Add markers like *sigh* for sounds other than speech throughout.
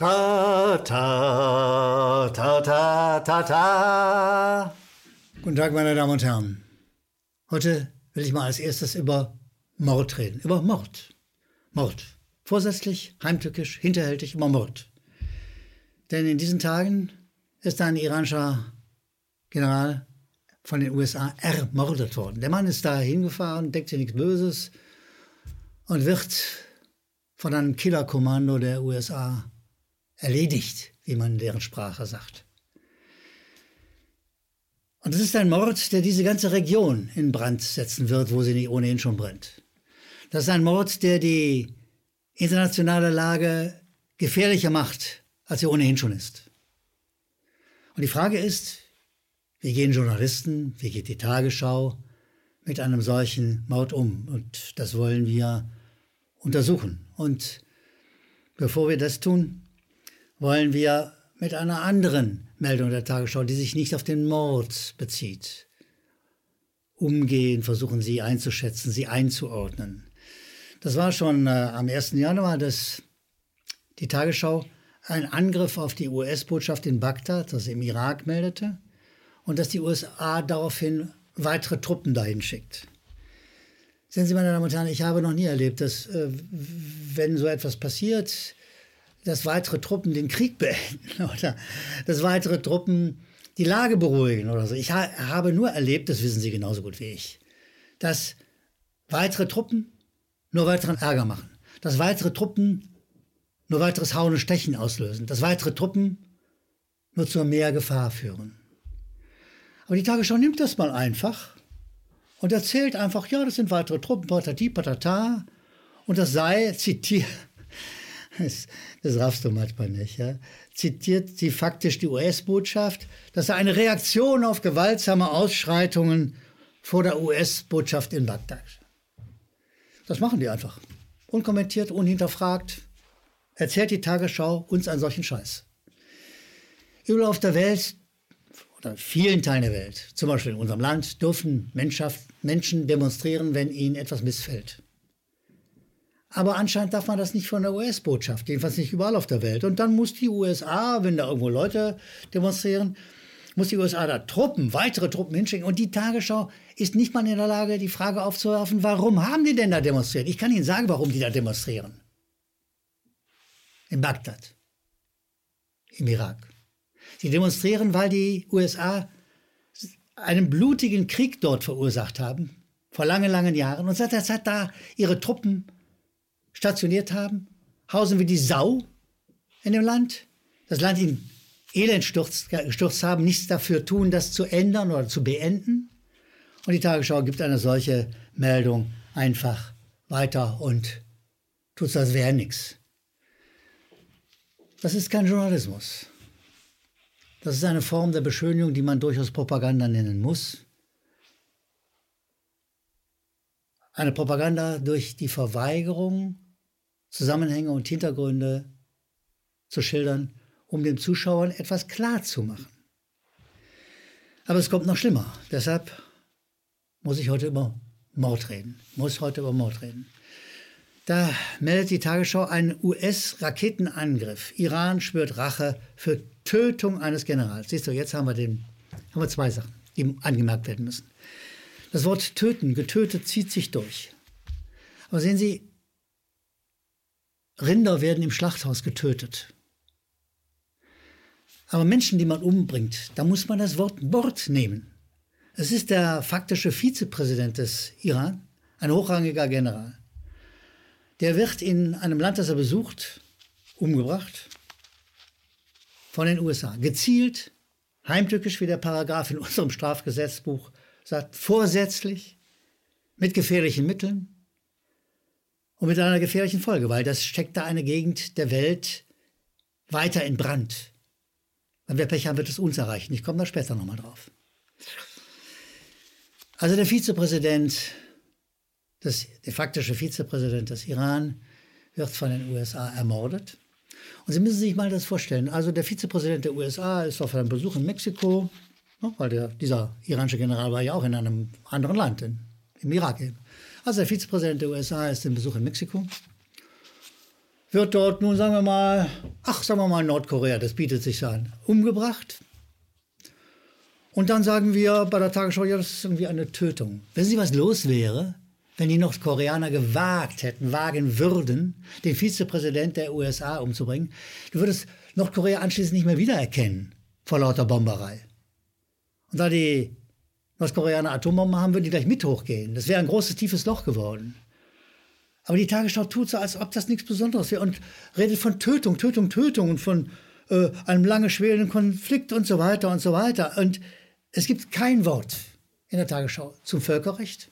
Ta, ta, ta, ta, ta, ta. Guten Tag, meine Damen und Herren. Heute will ich mal als erstes über Mord reden. Über Mord. Mord. Vorsätzlich, heimtückisch, hinterhältig, über Mord. Denn in diesen Tagen ist ein iranischer General von den USA ermordet worden. Der Mann ist da hingefahren, deckt sich nichts Böses und wird von einem Killerkommando der USA erledigt, wie man in deren Sprache sagt. Und es ist ein Mord, der diese ganze Region in Brand setzen wird, wo sie nicht ohnehin schon brennt. Das ist ein Mord, der die internationale Lage gefährlicher macht, als sie ohnehin schon ist. Und die Frage ist, wie gehen Journalisten, wie geht die Tagesschau mit einem solchen Mord um? Und das wollen wir untersuchen. Und bevor wir das tun, wollen wir mit einer anderen Meldung der Tagesschau, die sich nicht auf den Mord bezieht, umgehen, versuchen sie einzuschätzen, sie einzuordnen. Das war schon äh, am 1. Januar, dass die Tagesschau einen Angriff auf die US-Botschaft in Bagdad, das im Irak, meldete und dass die USA daraufhin weitere Truppen dahin schickt. Sehen Sie, meine Damen und Herren, ich habe noch nie erlebt, dass, äh, wenn so etwas passiert, dass weitere Truppen den Krieg beenden *laughs* oder dass weitere Truppen die Lage beruhigen oder so. Ich ha habe nur erlebt, das wissen Sie genauso gut wie ich, dass weitere Truppen nur weiteren Ärger machen, dass weitere Truppen nur weiteres Hauen und Stechen auslösen, dass weitere Truppen nur zu mehr Gefahr führen. Aber die Tagesschau nimmt das mal einfach und erzählt einfach, ja, das sind weitere Truppen, patati, patata, und das sei, zitiert, das, das raffst du manchmal nicht, ja, zitiert sie faktisch die US-Botschaft, das sei eine Reaktion auf gewaltsame Ausschreitungen vor der US-Botschaft in Bagdad. Das machen die einfach. Unkommentiert, unhinterfragt, erzählt die Tagesschau uns einen solchen Scheiß. Überall auf der Welt oder vielen Teilen der Welt, zum Beispiel in unserem Land, dürfen Menschen demonstrieren, wenn ihnen etwas missfällt. Aber anscheinend darf man das nicht von der US-Botschaft, jedenfalls nicht überall auf der Welt. Und dann muss die USA, wenn da irgendwo Leute demonstrieren, muss die USA da Truppen, weitere Truppen hinschicken. Und die Tagesschau ist nicht mal in der Lage, die Frage aufzuwerfen, warum haben die denn da demonstriert? Ich kann Ihnen sagen, warum die da demonstrieren. In Bagdad, im Irak. Sie demonstrieren, weil die USA einen blutigen Krieg dort verursacht haben, vor langen, langen Jahren. Und seit der Zeit da ihre Truppen stationiert haben, hausen wir die Sau in dem Land, das Land in Elend gestürzt haben, nichts dafür tun, das zu ändern oder zu beenden. Und die Tagesschau gibt eine solche Meldung einfach weiter und tut das wäre nichts. Das ist kein Journalismus. Das ist eine Form der Beschönigung, die man durchaus Propaganda nennen muss. Eine Propaganda durch die Verweigerung Zusammenhänge und Hintergründe zu schildern, um dem Zuschauern etwas klar zu machen. Aber es kommt noch schlimmer. Deshalb muss ich heute über Mord reden. Muss heute über Mord reden. Da meldet die Tagesschau einen US-Raketenangriff. Iran schwört Rache für Tötung eines Generals. Siehst du, jetzt haben wir, den, haben wir zwei Sachen, die angemerkt werden müssen. Das Wort töten, getötet, zieht sich durch. Aber sehen Sie, Rinder werden im Schlachthaus getötet. Aber Menschen, die man umbringt, da muss man das Wort Mord nehmen. Es ist der faktische Vizepräsident des Iran, ein hochrangiger General. Der wird in einem Land, das er besucht, umgebracht von den USA. Gezielt, heimtückisch, wie der Paragraph in *laughs* unserem Strafgesetzbuch sagt, vorsätzlich, mit gefährlichen Mitteln, und mit einer gefährlichen Folge, weil das steckt da eine Gegend der Welt weiter in Brand. Wenn wir Pech haben, wird es uns erreichen. Ich komme da später nochmal drauf. Also der Vizepräsident, das, der faktische Vizepräsident des Iran, wird von den USA ermordet. Und Sie müssen sich mal das vorstellen. Also der Vizepräsident der USA ist auf einem Besuch in Mexiko, ne, weil der, dieser iranische General war ja auch in einem anderen Land, in, im Irak eben. Also der Vizepräsident der USA ist im Besuch in Mexiko, wird dort nun, sagen wir mal, ach, sagen wir mal Nordkorea, das bietet sich an, umgebracht. Und dann sagen wir bei der Tagesschau, ja, das ist irgendwie eine Tötung. Wissen Sie, was los wäre, wenn die Nordkoreaner gewagt hätten, wagen würden, den Vizepräsident der USA umzubringen? Du würdest Nordkorea anschließend nicht mehr wiedererkennen vor lauter Bomberei. Und da die Nordkoreaner Atombomben haben, würden die gleich mit hochgehen. Das wäre ein großes, tiefes Loch geworden. Aber die Tagesschau tut so, als ob das nichts Besonderes wäre und redet von Tötung, Tötung, Tötung und von äh, einem lange schwelenden Konflikt und so weiter und so weiter. Und es gibt kein Wort in der Tagesschau zum Völkerrecht.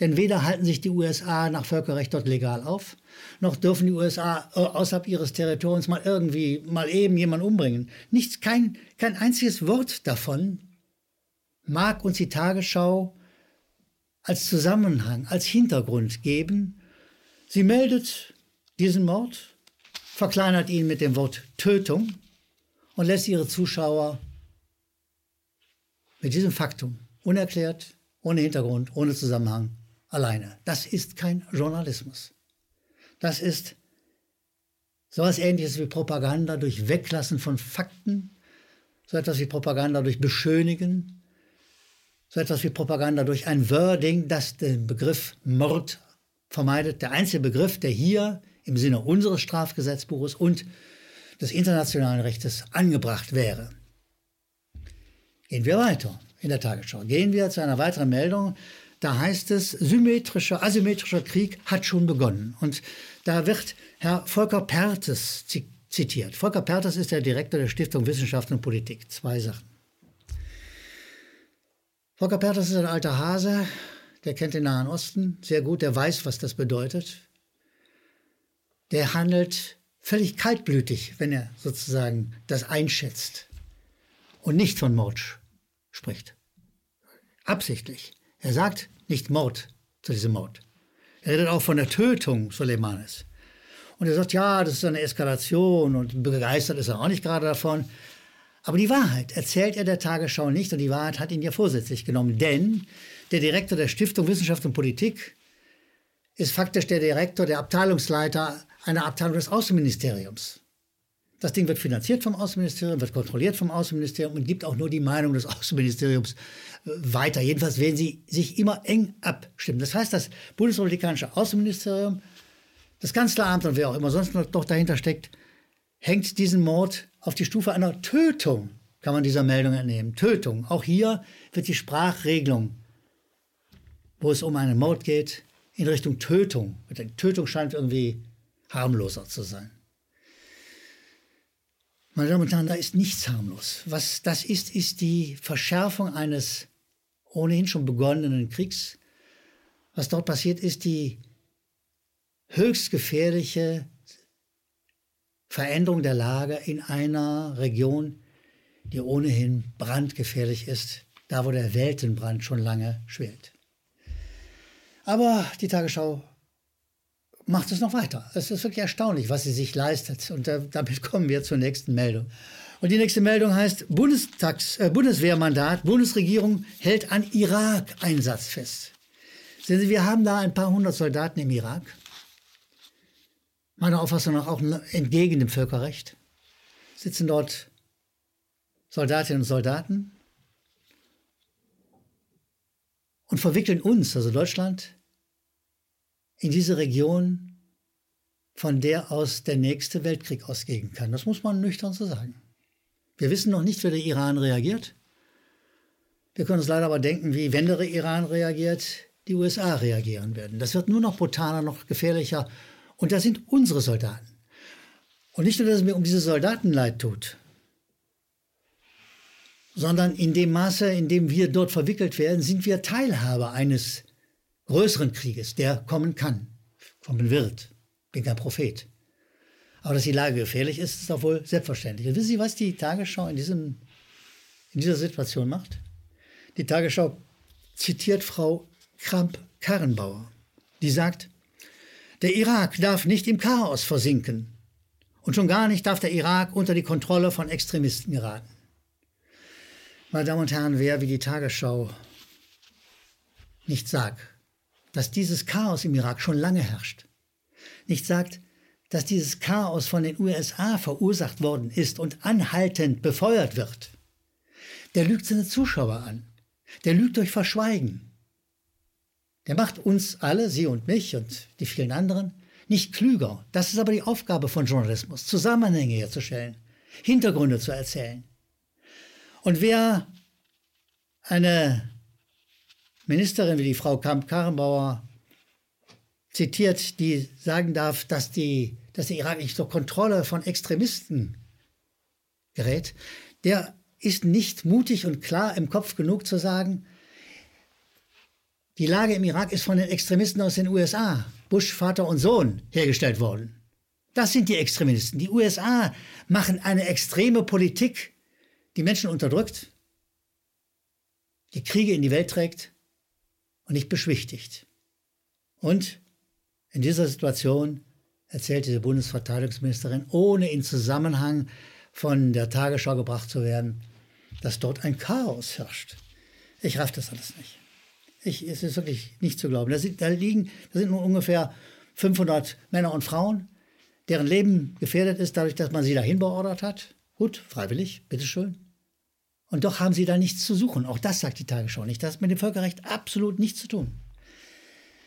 Denn weder halten sich die USA nach Völkerrecht dort legal auf, noch dürfen die USA äh, außerhalb ihres Territoriums mal irgendwie, mal eben jemanden umbringen. Nichts, kein, kein einziges Wort davon mag uns die Tagesschau als Zusammenhang, als Hintergrund geben, Sie meldet diesen Mord, verkleinert ihn mit dem Wort Tötung und lässt ihre Zuschauer mit diesem Faktum unerklärt, ohne Hintergrund, ohne Zusammenhang alleine. Das ist kein Journalismus. Das ist so etwas ähnliches wie Propaganda durch Weglassen von Fakten, so etwas wie Propaganda durch Beschönigen, so etwas wie Propaganda durch ein Wording, das den Begriff Mord vermeidet der einzige Begriff, der hier im Sinne unseres Strafgesetzbuches und des internationalen Rechtes angebracht wäre. Gehen wir weiter in der Tagesschau. Gehen wir zu einer weiteren Meldung. Da heißt es, symmetrischer, asymmetrischer Krieg hat schon begonnen. Und da wird Herr Volker Pertes zitiert. Volker Pertes ist der Direktor der Stiftung Wissenschaft und Politik. Zwei Sachen. Volker Pertes ist ein alter Hase, der kennt den Nahen Osten sehr gut, der weiß, was das bedeutet. Der handelt völlig kaltblütig, wenn er sozusagen das einschätzt und nicht von Mord spricht. Absichtlich. Er sagt nicht Mord zu diesem Mord. Er redet auch von der Tötung Soleimanes. Und er sagt, ja, das ist eine Eskalation und begeistert ist er auch nicht gerade davon. Aber die Wahrheit erzählt er der Tagesschau nicht und die Wahrheit hat ihn ja vorsätzlich genommen, denn der Direktor der Stiftung Wissenschaft und Politik ist faktisch der Direktor, der Abteilungsleiter einer Abteilung des Außenministeriums. Das Ding wird finanziert vom Außenministerium, wird kontrolliert vom Außenministerium und gibt auch nur die Meinung des Außenministeriums äh, weiter. Jedenfalls werden sie sich immer eng abstimmen. Das heißt, das bundesrepublikanische Außenministerium, das Kanzleramt und wer auch immer sonst noch dahinter steckt, hängt diesen Mord auf die Stufe einer Tötung, kann man dieser Meldung entnehmen. Tötung. Auch hier wird die Sprachregelung wo es um einen Mord geht, in Richtung Tötung. Tötung scheint irgendwie harmloser zu sein. Meine Damen und Herren, da ist nichts harmlos. Was das ist, ist die Verschärfung eines ohnehin schon begonnenen Kriegs. Was dort passiert, ist die höchst gefährliche Veränderung der Lage in einer Region, die ohnehin brandgefährlich ist, da wo der Weltenbrand schon lange schwelt. Aber die Tagesschau macht es noch weiter. Es ist wirklich erstaunlich, was sie sich leistet. Und damit *laughs* kommen wir zur nächsten Meldung. Und die nächste Meldung heißt, Bundestags, äh, Bundeswehrmandat, Bundesregierung hält an Irak-Einsatz fest. Sehen Sie, wir haben da ein paar hundert Soldaten im Irak. Meiner Auffassung nach auch entgegen dem Völkerrecht. Sitzen dort Soldatinnen und Soldaten und verwickeln uns, also Deutschland, in diese Region, von der aus der nächste Weltkrieg ausgehen kann. Das muss man nüchtern so sagen. Wir wissen noch nicht, wie der Iran reagiert. Wir können uns leider aber denken, wie, wenn der Iran reagiert, die USA reagieren werden. Das wird nur noch brutaler, noch gefährlicher. Und da sind unsere Soldaten. Und nicht nur, dass es mir um diese Soldaten leid tut, sondern in dem Maße, in dem wir dort verwickelt werden, sind wir Teilhaber eines größeren Krieges, der kommen kann, kommen wird. Bin kein Prophet. Aber dass die Lage gefährlich ist, ist doch wohl selbstverständlich. Und wissen Sie, was die Tagesschau in, diesem, in dieser Situation macht? Die Tagesschau zitiert Frau Kramp-Karrenbauer, die sagt, der Irak darf nicht im Chaos versinken. Und schon gar nicht darf der Irak unter die Kontrolle von Extremisten geraten. Meine Damen und Herren, wer wie die Tagesschau nicht sagt, dass dieses Chaos im Irak schon lange herrscht, nicht sagt, dass dieses Chaos von den USA verursacht worden ist und anhaltend befeuert wird, der lügt seine Zuschauer an. Der lügt durch Verschweigen. Der macht uns alle, Sie und mich und die vielen anderen, nicht klüger. Das ist aber die Aufgabe von Journalismus, Zusammenhänge herzustellen, Hintergründe zu erzählen. Und wer eine Ministerin wie die Frau Kamp-Karrenbauer zitiert, die sagen darf, dass, die, dass der Irak nicht zur Kontrolle von Extremisten gerät, der ist nicht mutig und klar im Kopf genug zu sagen, die Lage im Irak ist von den Extremisten aus den USA, Bush Vater und Sohn, hergestellt worden. Das sind die Extremisten. Die USA machen eine extreme Politik, die Menschen unterdrückt, die Kriege in die Welt trägt und nicht beschwichtigt. Und in dieser Situation erzählt diese Bundesverteidigungsministerin, ohne in Zusammenhang von der Tagesschau gebracht zu werden, dass dort ein Chaos herrscht. Ich raff das alles nicht. Ich, es ist wirklich nicht zu glauben. Da, sind, da liegen, da sind nur ungefähr 500 Männer und Frauen, deren Leben gefährdet ist, dadurch, dass man sie dahin beordert hat. Gut, freiwillig, bitteschön. Und doch haben sie da nichts zu suchen. Auch das sagt die Tagesschau nicht. Das hat mit dem Völkerrecht absolut nichts zu tun.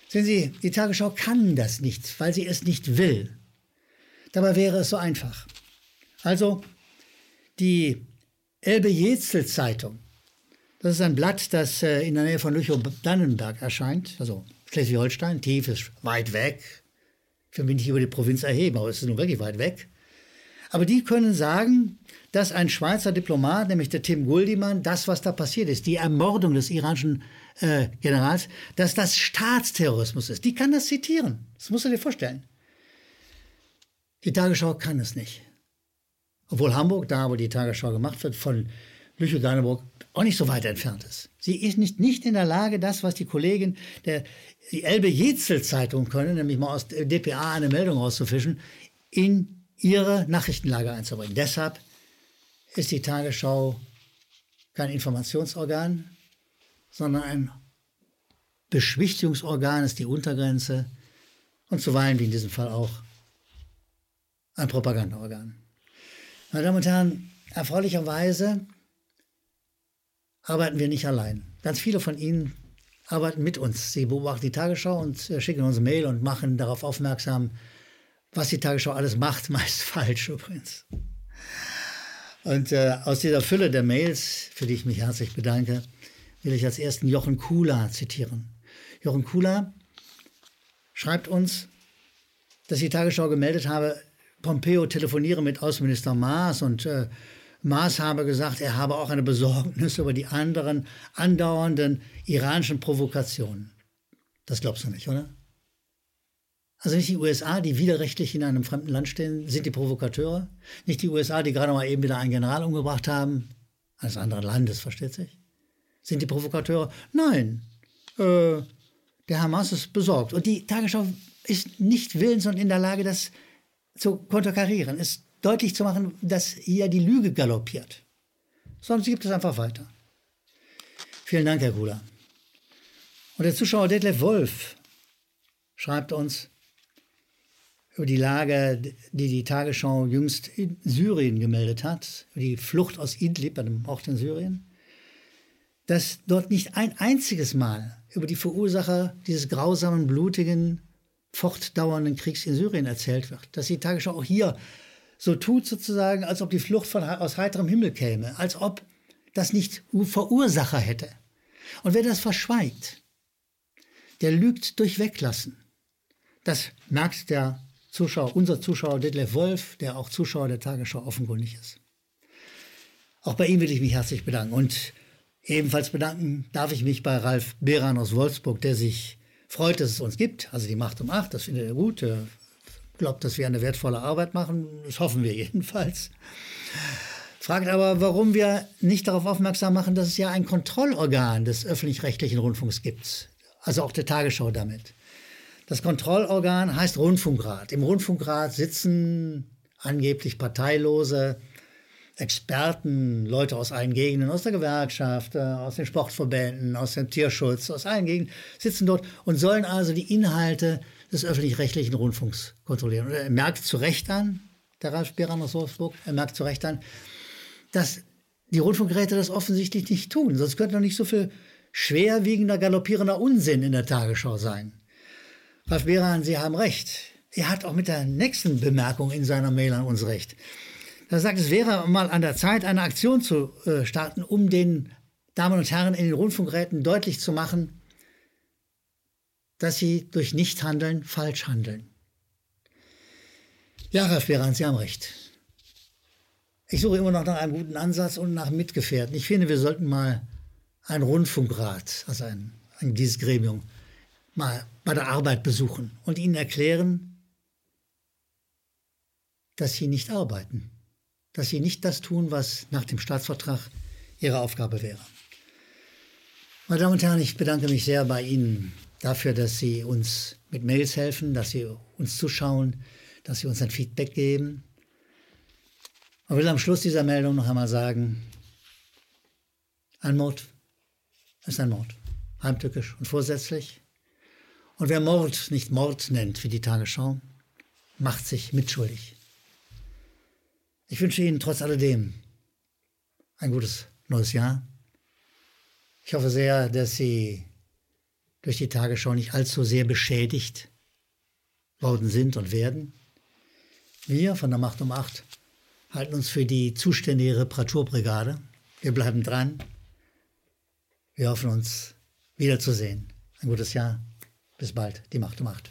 Sehen Sie, die Tagesschau kann das nicht, weil sie es nicht will. Dabei wäre es so einfach. Also, die Elbe-Jetzel-Zeitung. Das ist ein Blatt, das äh, in der Nähe von Lüchow-Dannenberg erscheint, also Schleswig-Holstein, tief ist weit weg. Ich will mich nicht über die Provinz erheben, aber es ist nun wirklich weit weg. Aber die können sagen, dass ein Schweizer Diplomat, nämlich der Tim Guldimann, das, was da passiert ist, die Ermordung des iranischen äh, Generals, dass das Staatsterrorismus ist. Die kann das zitieren. Das musst du dir vorstellen. Die Tagesschau kann es nicht. Obwohl Hamburg, da wo die Tagesschau gemacht wird, von Lüchow-Deineburg auch nicht so weit entfernt ist. Sie ist nicht, nicht in der Lage, das, was die Kollegen der Elbe-Jetzel-Zeitung können, nämlich mal aus DPA eine Meldung rauszufischen, in ihre Nachrichtenlage einzubringen. Deshalb ist die Tagesschau kein Informationsorgan, sondern ein Beschwichtigungsorgan, ist die Untergrenze und zuweilen, wie in diesem Fall auch, ein Propagandaorgan. Meine Damen und Herren, erfreulicherweise arbeiten wir nicht allein. Ganz viele von Ihnen arbeiten mit uns. Sie beobachten die Tagesschau und äh, schicken uns Mail und machen darauf aufmerksam, was die Tagesschau alles macht, *laughs* meist falsch übrigens. Und äh, aus dieser Fülle der Mails, für die ich mich herzlich bedanke, will ich als ersten Jochen Kula zitieren. Jochen Kula schreibt uns, dass die Tagesschau gemeldet habe, Pompeo telefoniere mit Außenminister Maas und äh, Maas habe gesagt, er habe auch eine Besorgnis über die anderen andauernden iranischen Provokationen. Das glaubst du nicht, oder? Also nicht die USA, die widerrechtlich in einem fremden Land stehen, sind die Provokateure. Nicht die USA, die gerade mal eben wieder einen General umgebracht haben, eines anderen Landes, versteht sich. Sind die Provokateure? Nein. Äh, der Hamas ist besorgt. Und die Tagesschau ist nicht willens und in der Lage, das zu konterkarieren, ist deutlich zu machen, dass hier die Lüge galoppiert. Sie gibt es einfach weiter. Vielen Dank, Herr Gruder. Und der Zuschauer Detlef Wolf schreibt uns über die Lage, die die Tagesschau jüngst in Syrien gemeldet hat, über die Flucht aus Idlib, einem Ort in Syrien, dass dort nicht ein einziges Mal über die Verursacher dieses grausamen, blutigen fortdauernden Kriegs in Syrien erzählt wird. Dass die Tagesschau auch hier so tut sozusagen, als ob die Flucht von, aus heiterem Himmel käme, als ob das nicht Verursacher hätte. Und wer das verschweigt, der lügt durch Weglassen. Das merkt der Zuschauer, unser Zuschauer Detlef Wolf, der auch Zuschauer der Tagesschau offenkundig ist. Auch bei ihm will ich mich herzlich bedanken. Und ebenfalls bedanken darf ich mich bei Ralf Beran aus Wolfsburg, der sich freut, dass es uns gibt. Also die Macht um acht, das findet er gut. Glaubt, dass wir eine wertvolle Arbeit machen. Das hoffen wir *laughs* jedenfalls. Fragt aber, warum wir nicht darauf aufmerksam machen, dass es ja ein Kontrollorgan des öffentlich-rechtlichen Rundfunks gibt. Also auch der Tagesschau damit. Das Kontrollorgan heißt Rundfunkrat. Im Rundfunkrat sitzen angeblich parteilose Experten, Leute aus allen Gegenden, aus der Gewerkschaft, äh, aus den Sportverbänden, aus dem Tierschutz, aus allen Gegenden, sitzen dort und sollen also die Inhalte des öffentlich-rechtlichen Rundfunks kontrollieren. Und er merkt zu Recht an, der Ralf Beran aus Wolfsburg, er merkt zu Recht an, dass die Rundfunkgeräte das offensichtlich nicht tun. Sonst könnte noch nicht so viel schwerwiegender, galoppierender Unsinn in der Tagesschau sein. Ralf Beran, Sie haben recht. Er hat auch mit der nächsten Bemerkung in seiner Mail an uns recht. Er sagt, es wäre mal an der Zeit, eine Aktion zu äh, starten, um den Damen und Herren in den Rundfunkgeräten deutlich zu machen, dass sie durch Nichthandeln falsch handeln. Ja, Ralf Beran, Sie haben recht. Ich suche immer noch nach einem guten Ansatz und nach Mitgefährten. Ich finde, wir sollten mal ein Rundfunkrat, also ein, ein, dieses Gremium, mal bei der Arbeit besuchen und ihnen erklären, dass sie nicht arbeiten, dass sie nicht das tun, was nach dem Staatsvertrag ihre Aufgabe wäre. Meine Damen und Herren, ich bedanke mich sehr bei Ihnen dafür, dass Sie uns mit Mails helfen, dass Sie uns zuschauen, dass Sie uns ein Feedback geben. Ich will am Schluss dieser Meldung noch einmal sagen, ein Mord ist ein Mord, heimtückisch und vorsätzlich. Und wer Mord nicht Mord nennt, wie die Tagesschau, macht sich mitschuldig. Ich wünsche Ihnen trotz alledem ein gutes neues Jahr. Ich hoffe sehr, dass Sie durch die Tagesschau nicht allzu sehr beschädigt worden sind und werden. Wir von der Macht um acht halten uns für die zuständige Reparaturbrigade. Wir bleiben dran. Wir hoffen uns wiederzusehen. Ein gutes Jahr. Bis bald. Die Macht um acht.